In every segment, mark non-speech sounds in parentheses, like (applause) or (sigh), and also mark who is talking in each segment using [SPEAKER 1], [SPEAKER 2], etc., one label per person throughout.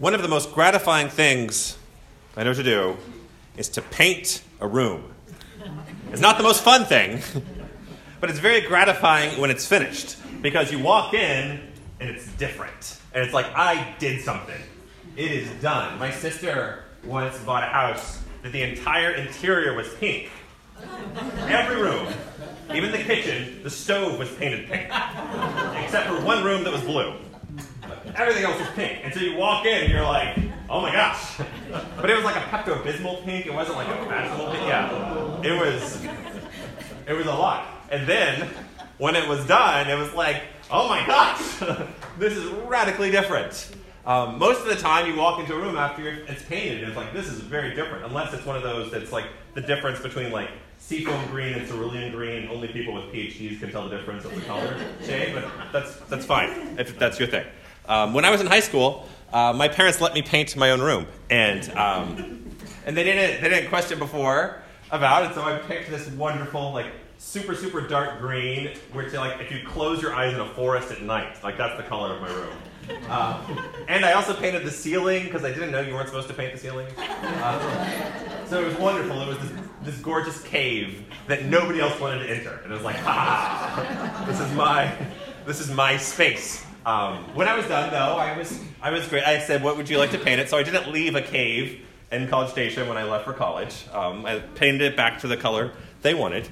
[SPEAKER 1] One of the most gratifying things I know to do is to paint a room. It's not the most fun thing, (laughs) but it's very gratifying when it's finished because you walk in and it's different. And it's like, I did something. It is done. My sister once bought a house that the entire interior was pink. Every room, even the kitchen, the stove was painted pink, except for one room that was blue. Everything else was pink. And so you walk in and you're like, oh my gosh. (laughs) But it was like a Pepto Bismol pink. It wasn't like a vaginal pink. Yeah. It was, it was a lot. And then when it was done, it was like, oh my gosh, (laughs) this is radically different. Um, most of the time, you walk into a room after it's painted, and it's like, this is very different. Unless it's one of those that's like the difference between like seafoam green and cerulean green. Only people with PhDs can tell the difference of the color shade, but that's, that's fine if that's your thing. Um, when I was in high school, uh, my parents let me paint my own room, and um, and they didn't they didn't question before about it. So I picked this wonderful like super super dark green, which like if you close your eyes in a forest at night, like that's the color of my room. Uh, and I also painted the ceiling because I didn't know you weren't supposed to paint the ceiling. Uh, so it was wonderful. It was this, this, gorgeous cave that nobody else wanted to enter, and it was like, (laughs) ha! This is my this is my space. Um, when I was done, though, I was I was great. I said, "What would you like to paint it?" So I didn't leave a cave in College Station when I left for college. Um, I painted it back to the color they wanted.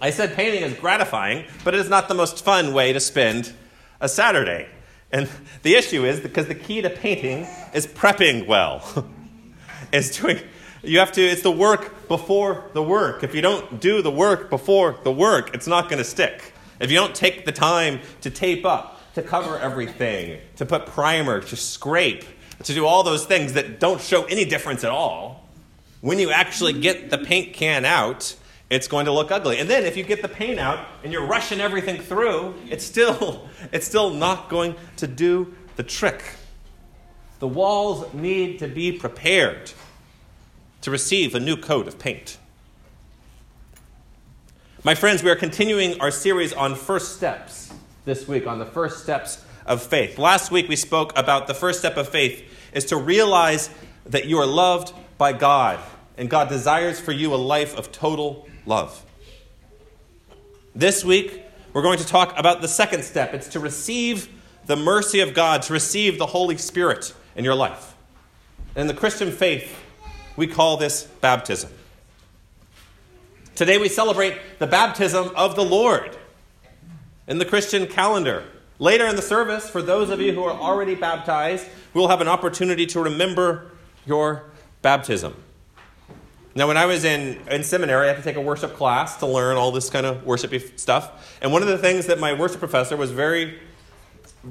[SPEAKER 1] I said painting is gratifying, but it is not the most fun way to spend a Saturday. And the issue is because the key to painting is prepping well. (laughs) it's doing you have to it's the work before the work. If you don't do the work before the work, it's not going to stick. If you don't take the time to tape up, to cover everything, to put primer, to scrape, to do all those things that don't show any difference at all. When you actually get the paint can out, it's going to look ugly. And then if you get the paint out and you're rushing everything through, it's still (laughs) it's still not going to do the trick. The walls need to be prepared to receive a new coat of paint. My friends, we are continuing our series on first steps this week on the first steps of faith. Last week we spoke about the first step of faith is to realize that you are loved by God and God desires for you a life of total love. This week we're going to talk about the second step. It's to receive the mercy of God, to receive the Holy Spirit in your life. In the Christian faith, we call this baptism. Today we celebrate the baptism of the Lord in the Christian calendar. Later in the service, for those of you who are already baptized, we'll have an opportunity to remember your baptism. Now, when I was in, in seminary, I had to take a worship class to learn all this kind of worshipy stuff. And one of the things that my worship professor was very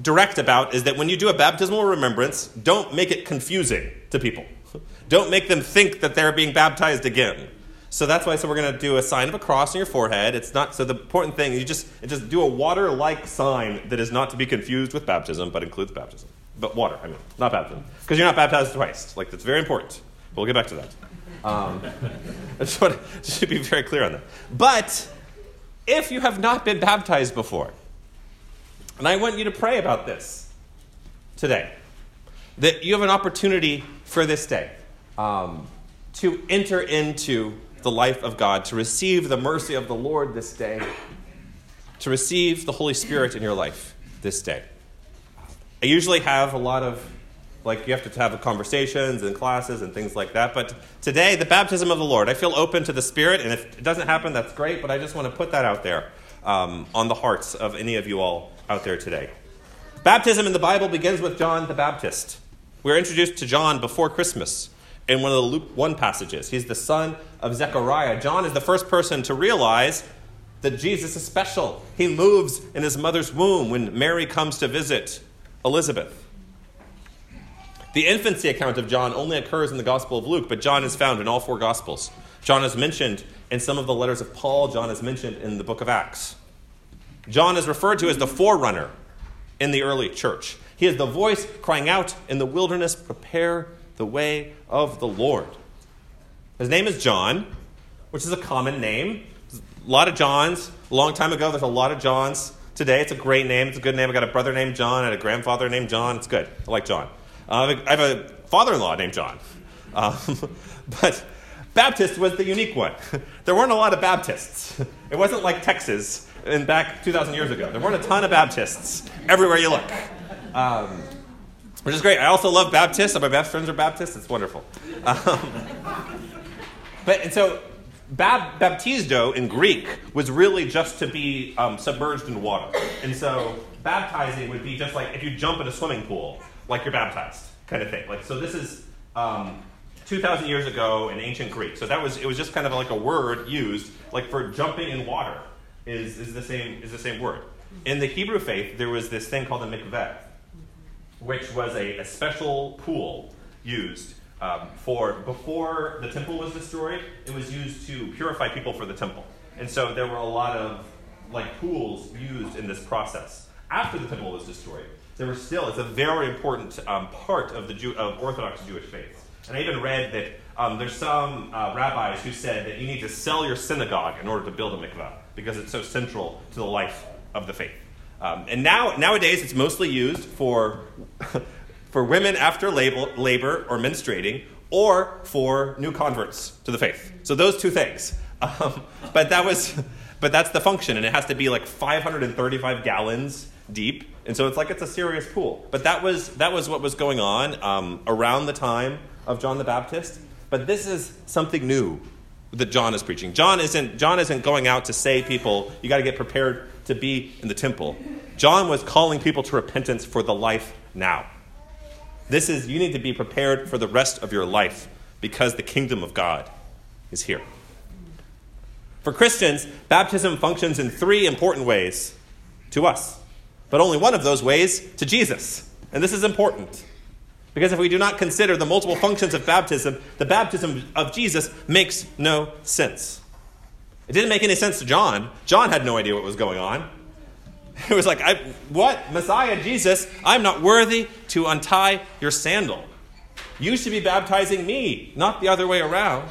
[SPEAKER 1] direct about is that when you do a baptismal remembrance, don't make it confusing to people. (laughs) Don't make them think that they're being baptized again. So that's why said we're going to do a sign of a cross on your forehead. It's not so the important thing you just just do a water-like sign that is not to be confused with baptism, but includes baptism. But water, I mean, not baptism, because you're not baptized twice. Like that's very important. We'll get back to that. Um, (laughs) I just want to should be very clear on that. But if you have not been baptized before, and I want you to pray about this today, that you have an opportunity for this day um, to enter into the life of God, to receive the mercy of the Lord this day, to receive the Holy Spirit in your life this day. I usually have a lot of, like, you have to have conversations and classes and things like that. But today, the baptism of the Lord, I feel open to the Spirit. And if it doesn't happen, that's great. But I just want to put that out there um, on the hearts of any of you all out there today. Baptism in the Bible begins with John the Baptist. We're introduced to John before Christmas in one of the Luke 1 passages. He's the son of Zechariah. John is the first person to realize that Jesus is special. He moves in his mother's womb when Mary comes to visit Elizabeth. The infancy account of John only occurs in the Gospel of Luke, but John is found in all four Gospels. John is mentioned in some of the letters of Paul, John is mentioned in the book of Acts. John is referred to as the forerunner in the early church. He is the voice crying out in the wilderness, Prepare the way of the Lord. His name is John, which is a common name. a lot of Johns. A long time ago, there's a lot of Johns. Today, it's a great name. It's a good name. I got a brother named John. Had a grandfather named John. It's good. I like John. Uh, I have a father in law named John. (laughs) Um, but Baptist was the unique one. (laughs) There weren't a lot of Baptists. (laughs) It wasn't like Texas in back 2,000 years ago. There weren't a ton of Baptists everywhere you look. Um, which is great. I also love Baptists. My best friends are Baptists. It's wonderful. Um, but and so Bab- baptizo in Greek was really just to be um, submerged in water. And so baptizing would be just like if you jump in a swimming pool, like you're baptized, kind of thing. Like so, this is um, 2,000 years ago in ancient Greek. So that was it was just kind of like a word used like for jumping in water is, is the same is the same word. In the Hebrew faith, there was this thing called a mikveh, which was a, a special pool used um, for before the temple was destroyed. It was used to purify people for the temple, and so there were a lot of like pools used in this process. After the temple was destroyed, there were still it's a very important um, part of the Jew, of Orthodox Jewish faith. And I even read that um, there's some uh, rabbis who said that you need to sell your synagogue in order to build a mikvah because it's so central to the life of the faith. Um, and now, nowadays, it's mostly used for, (laughs) for women after labor, labor or menstruating or for new converts to the faith. So those two things. (laughs) Um, but that was, (laughs) but that's the function, and it has to be like 535 gallons deep, and so it's like it's a serious pool. But that was that was what was going on um, around the time of John the Baptist. But this is something new that John is preaching. John isn't John isn't going out to say people you got to get prepared to be in the temple. John was calling people to repentance for the life now. This is you need to be prepared for the rest of your life because the kingdom of God is here. For Christians, baptism functions in three important ways to us, but only one of those ways to Jesus. And this is important. Because if we do not consider the multiple functions of baptism, the baptism of Jesus makes no sense. It didn't make any sense to John. John had no idea what was going on. (laughs) It was like, I, What? Messiah Jesus, I'm not worthy to untie your sandal. You should be baptizing me, not the other way around.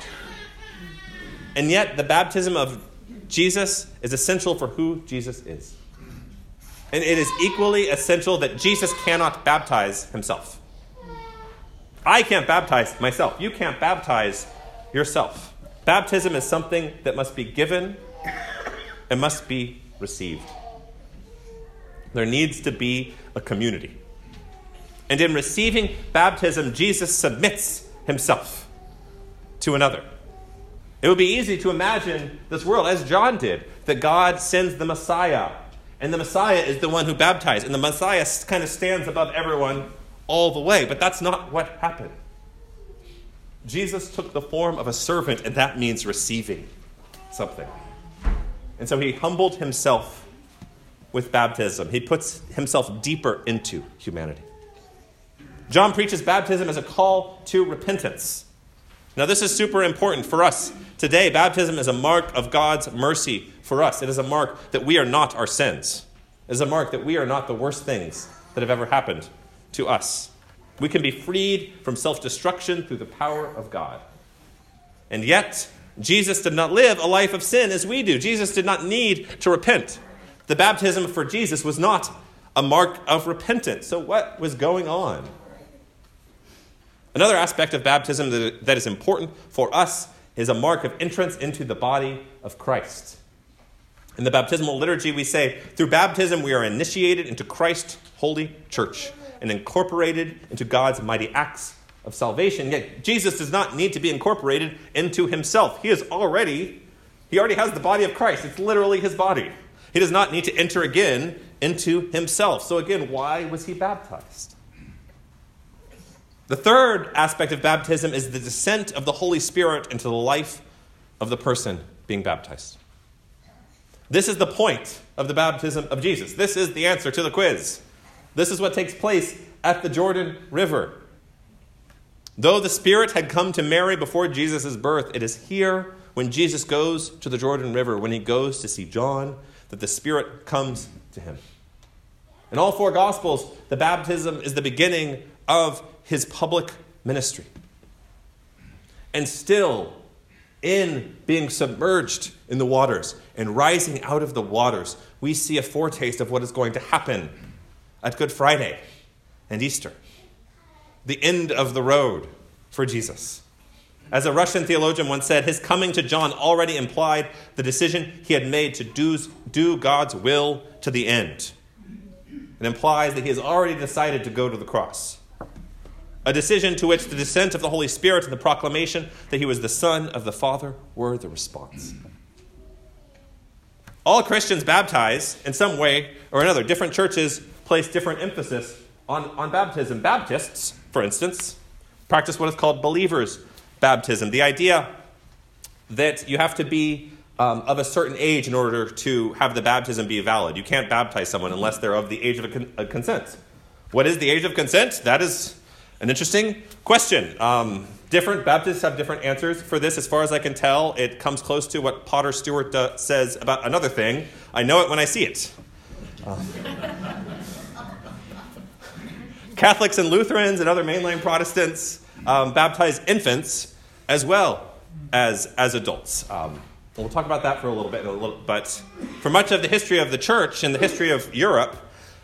[SPEAKER 1] And yet, the baptism of Jesus is essential for who Jesus is. And it is equally essential that Jesus cannot baptize himself. I can't baptize myself. You can't baptize yourself. Baptism is something that must be given and must be received. There needs to be a community. And in receiving baptism, Jesus submits himself to another. It would be easy to imagine this world, as John did, that God sends the Messiah, and the Messiah is the one who baptized, and the Messiah kind of stands above everyone all the way. But that's not what happened. Jesus took the form of a servant, and that means receiving something. And so he humbled himself with baptism. He puts himself deeper into humanity. John preaches baptism as a call to repentance. Now, this is super important for us. Today, baptism is a mark of God's mercy for us. It is a mark that we are not our sins. It is a mark that we are not the worst things that have ever happened to us. We can be freed from self destruction through the power of God. And yet, Jesus did not live a life of sin as we do. Jesus did not need to repent. The baptism for Jesus was not a mark of repentance. So, what was going on? Another aspect of baptism that is important for us is a mark of entrance into the body of Christ. In the baptismal liturgy, we say, through baptism, we are initiated into Christ's holy church and incorporated into God's mighty acts of salvation. Yet Jesus does not need to be incorporated into himself. He is already, he already has the body of Christ. It's literally his body. He does not need to enter again into himself. So again, why was he baptized? The third aspect of baptism is the descent of the Holy Spirit into the life of the person being baptized. This is the point of the baptism of Jesus. This is the answer to the quiz. This is what takes place at the Jordan River. Though the Spirit had come to Mary before Jesus' birth, it is here when Jesus goes to the Jordan River, when he goes to see John, that the Spirit comes to him. In all four Gospels, the baptism is the beginning of his public ministry. And still, in being submerged in the waters and rising out of the waters, we see a foretaste of what is going to happen at Good Friday and Easter. the end of the road for Jesus. As a Russian theologian once said, his coming to John already implied the decision he had made to do, do God's will to the end. It implies that he has already decided to go to the cross. A decision to which the descent of the Holy Spirit and the proclamation that he was the Son of the Father were the response. All Christians baptize in some way or another. Different churches place different emphasis on, on baptism. Baptists, for instance, practice what is called believers' baptism. The idea that you have to be um, of a certain age in order to have the baptism be valid. You can't baptize someone unless they're of the age of con- consent. What is the age of consent? That is an interesting question. Um, different Baptists have different answers for this. As far as I can tell, it comes close to what Potter Stewart uh, says about another thing. I know it when I see it. Um, Catholics and Lutherans and other mainline Protestants um, baptize infants as well as, as adults. Um, we'll talk about that for a little bit. A little, but for much of the history of the church and the history of Europe,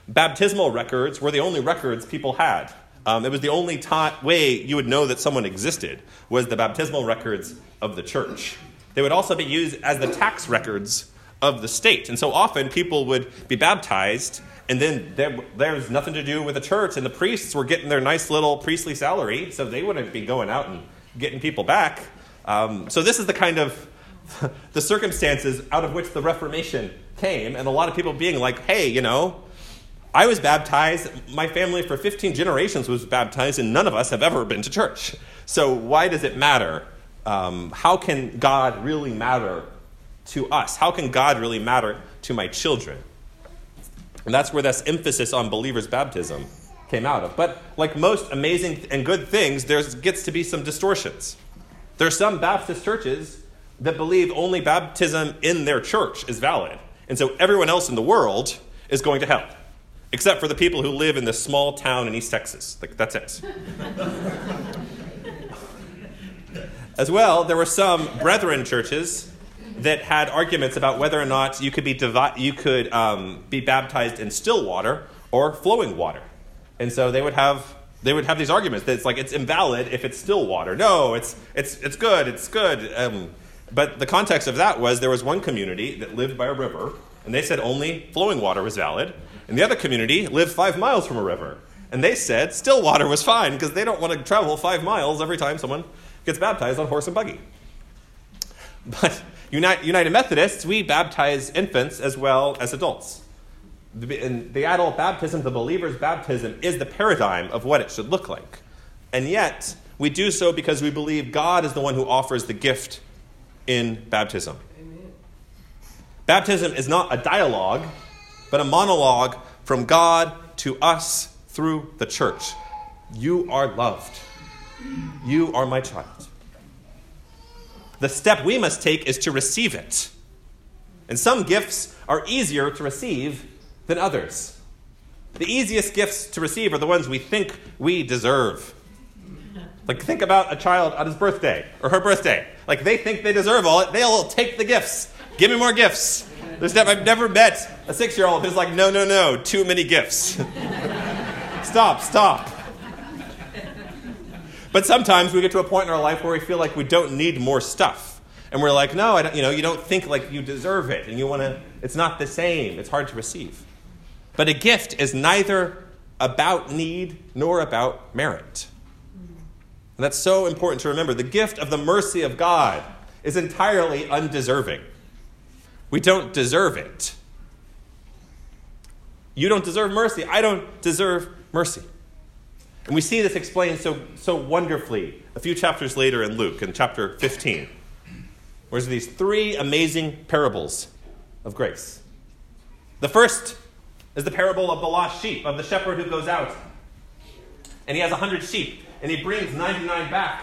[SPEAKER 1] baptismal records were the only records people had. Um, it was the only ta- way you would know that someone existed was the baptismal records of the church. They would also be used as the tax records of the state. And so often people would be baptized and then there, there's nothing to do with the church, and the priests were getting their nice little priestly salary, so they wouldn't be going out and getting people back. Um, so this is the kind of (laughs) the circumstances out of which the Reformation came, and a lot of people being like, "Hey, you know, I was baptized. My family for 15 generations was baptized, and none of us have ever been to church. So why does it matter? Um, how can God really matter to us? How can God really matter to my children?" And that's where this emphasis on believers' baptism came out of. But like most amazing and good things, there gets to be some distortions. There are some Baptist churches that believe only baptism in their church is valid. And so everyone else in the world is going to hell, except for the people who live in this small town in East Texas. Like, that's it. (laughs) As well, there were some brethren churches that had arguments about whether or not you could be, divi- you could, um, be baptized in still water or flowing water. And so they would have they would have these arguments that it's like it's invalid if it's still water. No, it's it's it's good. It's good. Um, but the context of that was there was one community that lived by a river, and they said only flowing water was valid, and the other community lived five miles from a river, and they said still water was fine because they don't want to travel five miles every time someone gets baptized on horse and buggy. But United Methodists, we baptize infants as well as adults. In the adult baptism, the believer's baptism, is the paradigm of what it should look like. And yet, we do so because we believe God is the one who offers the gift in baptism. Amen. Baptism is not a dialogue, but a monologue from God to us through the church. You are loved. You are my child. The step we must take is to receive it. And some gifts are easier to receive than others. The easiest gifts to receive are the ones we think we deserve. Like, think about a child on his birthday or her birthday. Like, they think they deserve all it. They'll take the gifts. Give me more gifts. There's never, I've never met a six year old who's like, no, no, no, too many gifts. (laughs) stop, stop. But sometimes we get to a point in our life where we feel like we don't need more stuff. And we're like, no, I don't, you know, you don't think like you deserve it. And you want to, it's not the same. It's hard to receive. But a gift is neither about need nor about merit. And that's so important to remember. The gift of the mercy of God is entirely undeserving. We don't deserve it. You don't deserve mercy. I don't deserve mercy. And we see this explained so, so wonderfully a few chapters later in Luke, in chapter 15, where there's these three amazing parables of grace. The first is the parable of the lost sheep, of the shepherd who goes out. And he has 100 sheep, and he brings 99 back.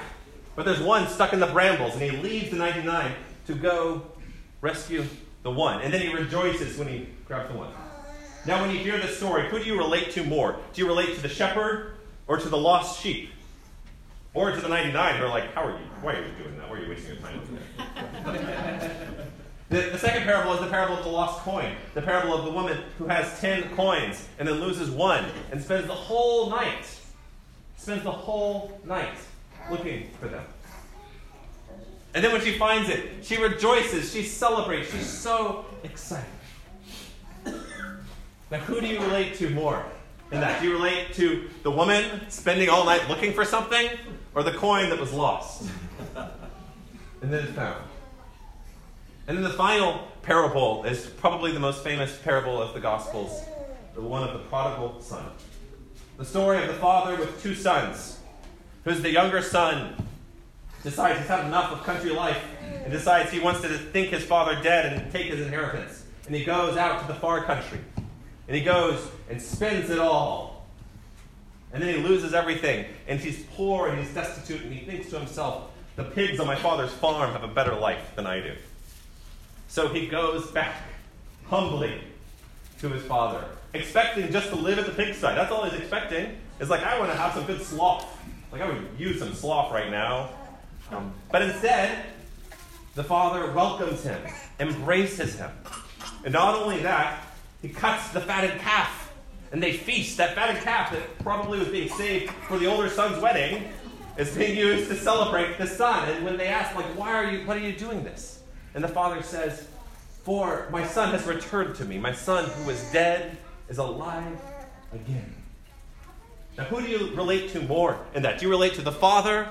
[SPEAKER 1] But there's one stuck in the brambles, and he leaves the 99 to go rescue the one. And then he rejoices when he grabs the one. Now, when you hear this story, who do you relate to more? Do you relate to the shepherd or to the lost sheep, or to the 99 who are like, How are you? Why are you doing that? Why are you wasting your time the, the second parable is the parable of the lost coin, the parable of the woman who has 10 coins and then loses one and spends the whole night spends the whole night looking for them. And then when she finds it, she rejoices, she celebrates, she's so excited. Now, who do you relate to more in that? Do you relate to the woman spending all night looking for something, or the coin that was lost (laughs) and then found? And then the final parable is probably the most famous parable of the Gospels, the one of the prodigal son. The story of the father with two sons, who's the younger son decides he's had enough of country life and decides he wants to think his father dead and take his inheritance. And he goes out to the far country. And he goes and spends it all. And then he loses everything. And he's poor and he's destitute. And he thinks to himself, the pigs on my father's farm have a better life than I do. So he goes back humbly to his father, expecting just to live at the pigsty. That's all he's expecting. It's like, I want to have some good sloth. Like, I would use some sloth right now. Um, but instead, the father welcomes him, embraces him. And not only that, he cuts the fatted calf. And they feast. That fatted calf that probably was being saved for the older son's wedding is being used to celebrate the son. And when they ask, like, why are you, what are you doing this? And the father says, For my son has returned to me. My son who was dead is alive again. Now, who do you relate to more in that? Do you relate to the father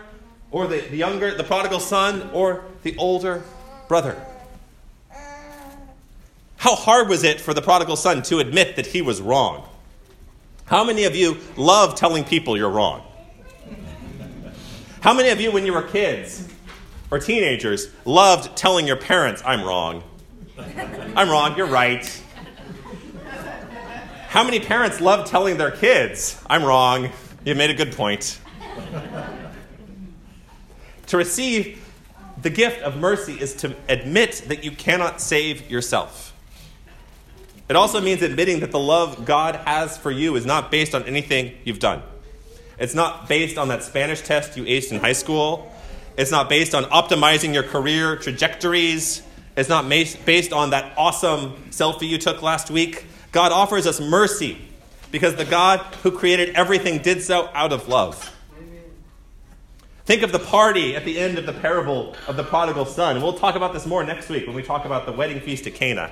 [SPEAKER 1] or the, the younger, the prodigal son, or the older brother? How hard was it for the prodigal son to admit that he was wrong? How many of you love telling people you're wrong? How many of you, when you were kids or teenagers, loved telling your parents, I'm wrong? I'm wrong, you're right. How many parents love telling their kids, I'm wrong, you made a good point? To receive the gift of mercy is to admit that you cannot save yourself. It also means admitting that the love God has for you is not based on anything you've done. It's not based on that Spanish test you aced in high school. It's not based on optimizing your career trajectories. It's not based on that awesome selfie you took last week. God offers us mercy because the God who created everything did so out of love. Think of the party at the end of the parable of the prodigal son. And we'll talk about this more next week when we talk about the wedding feast at Cana.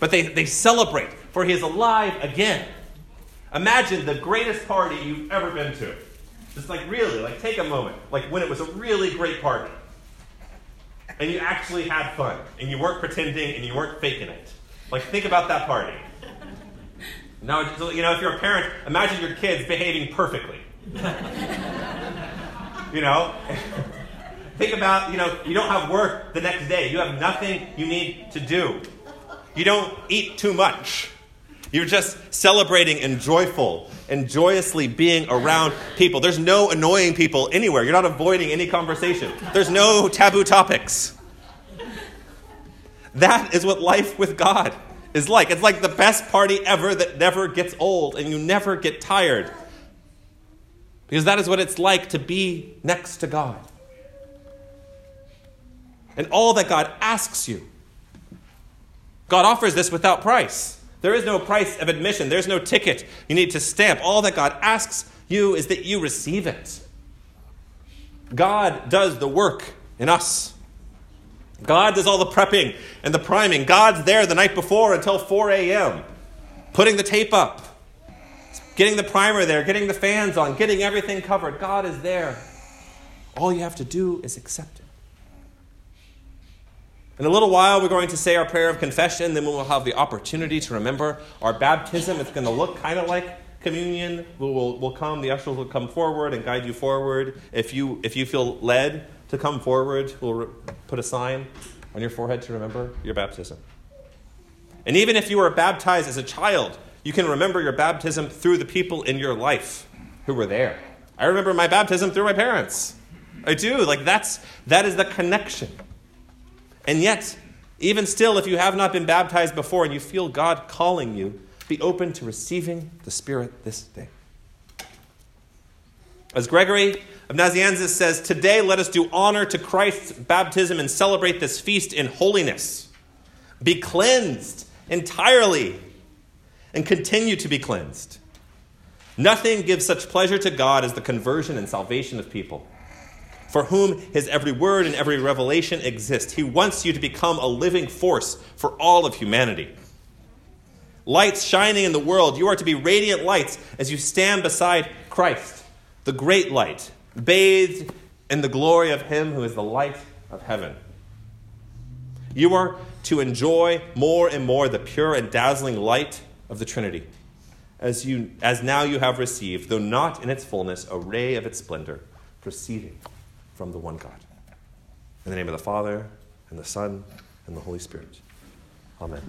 [SPEAKER 1] But they, they celebrate, for he is alive again. Imagine the greatest party you've ever been to. Just like really, like take a moment. Like when it was a really great party. And you actually had fun. And you weren't pretending and you weren't faking it. Like think about that party. Now, you know, if you're a parent, imagine your kids behaving perfectly. (laughs) You know? (laughs) Think about, you know, you don't have work the next day. You have nothing you need to do. You don't eat too much. You're just celebrating and joyful and joyously being around people. There's no annoying people anywhere. You're not avoiding any conversation. There's no taboo topics. That is what life with God is like. It's like the best party ever that never gets old and you never get tired. Because that is what it's like to be next to God. And all that God asks you. God offers this without price. There is no price of admission, there's no ticket you need to stamp. All that God asks you is that you receive it. God does the work in us. God does all the prepping and the priming. God's there the night before until 4 a.m., putting the tape up, getting the primer there, getting the fans on, getting everything covered. God is there. All you have to do is accept it. In a little while, we're going to say our prayer of confession, then we'll have the opportunity to remember our baptism. It's going to look kind of like communion. We'll, we'll, come, the ushers will come forward and guide you forward. If you, if you feel led to come forward, we'll put a sign on your forehead to remember your baptism. And even if you were baptized as a child, you can remember your baptism through the people in your life who were there. I remember my baptism through my parents. I do. Like that's that is the connection. And yet, even still, if you have not been baptized before and you feel God calling you, be open to receiving the Spirit this day. As Gregory of Nazianzus says, today let us do honor to Christ's baptism and celebrate this feast in holiness. Be cleansed entirely and continue to be cleansed. Nothing gives such pleasure to God as the conversion and salvation of people, for whom his every word and every revelation exist. He wants you to become a living force for all of humanity. Lights shining in the world, you are to be radiant lights as you stand beside Christ, the great light, bathed in the glory of him who is the light of heaven. You are to enjoy more and more the pure and dazzling light of the Trinity as, you, as now you have received, though not in its fullness, a ray of its splendor proceeding from the one God. In the name of the Father, and the Son, and the Holy Spirit. Amen.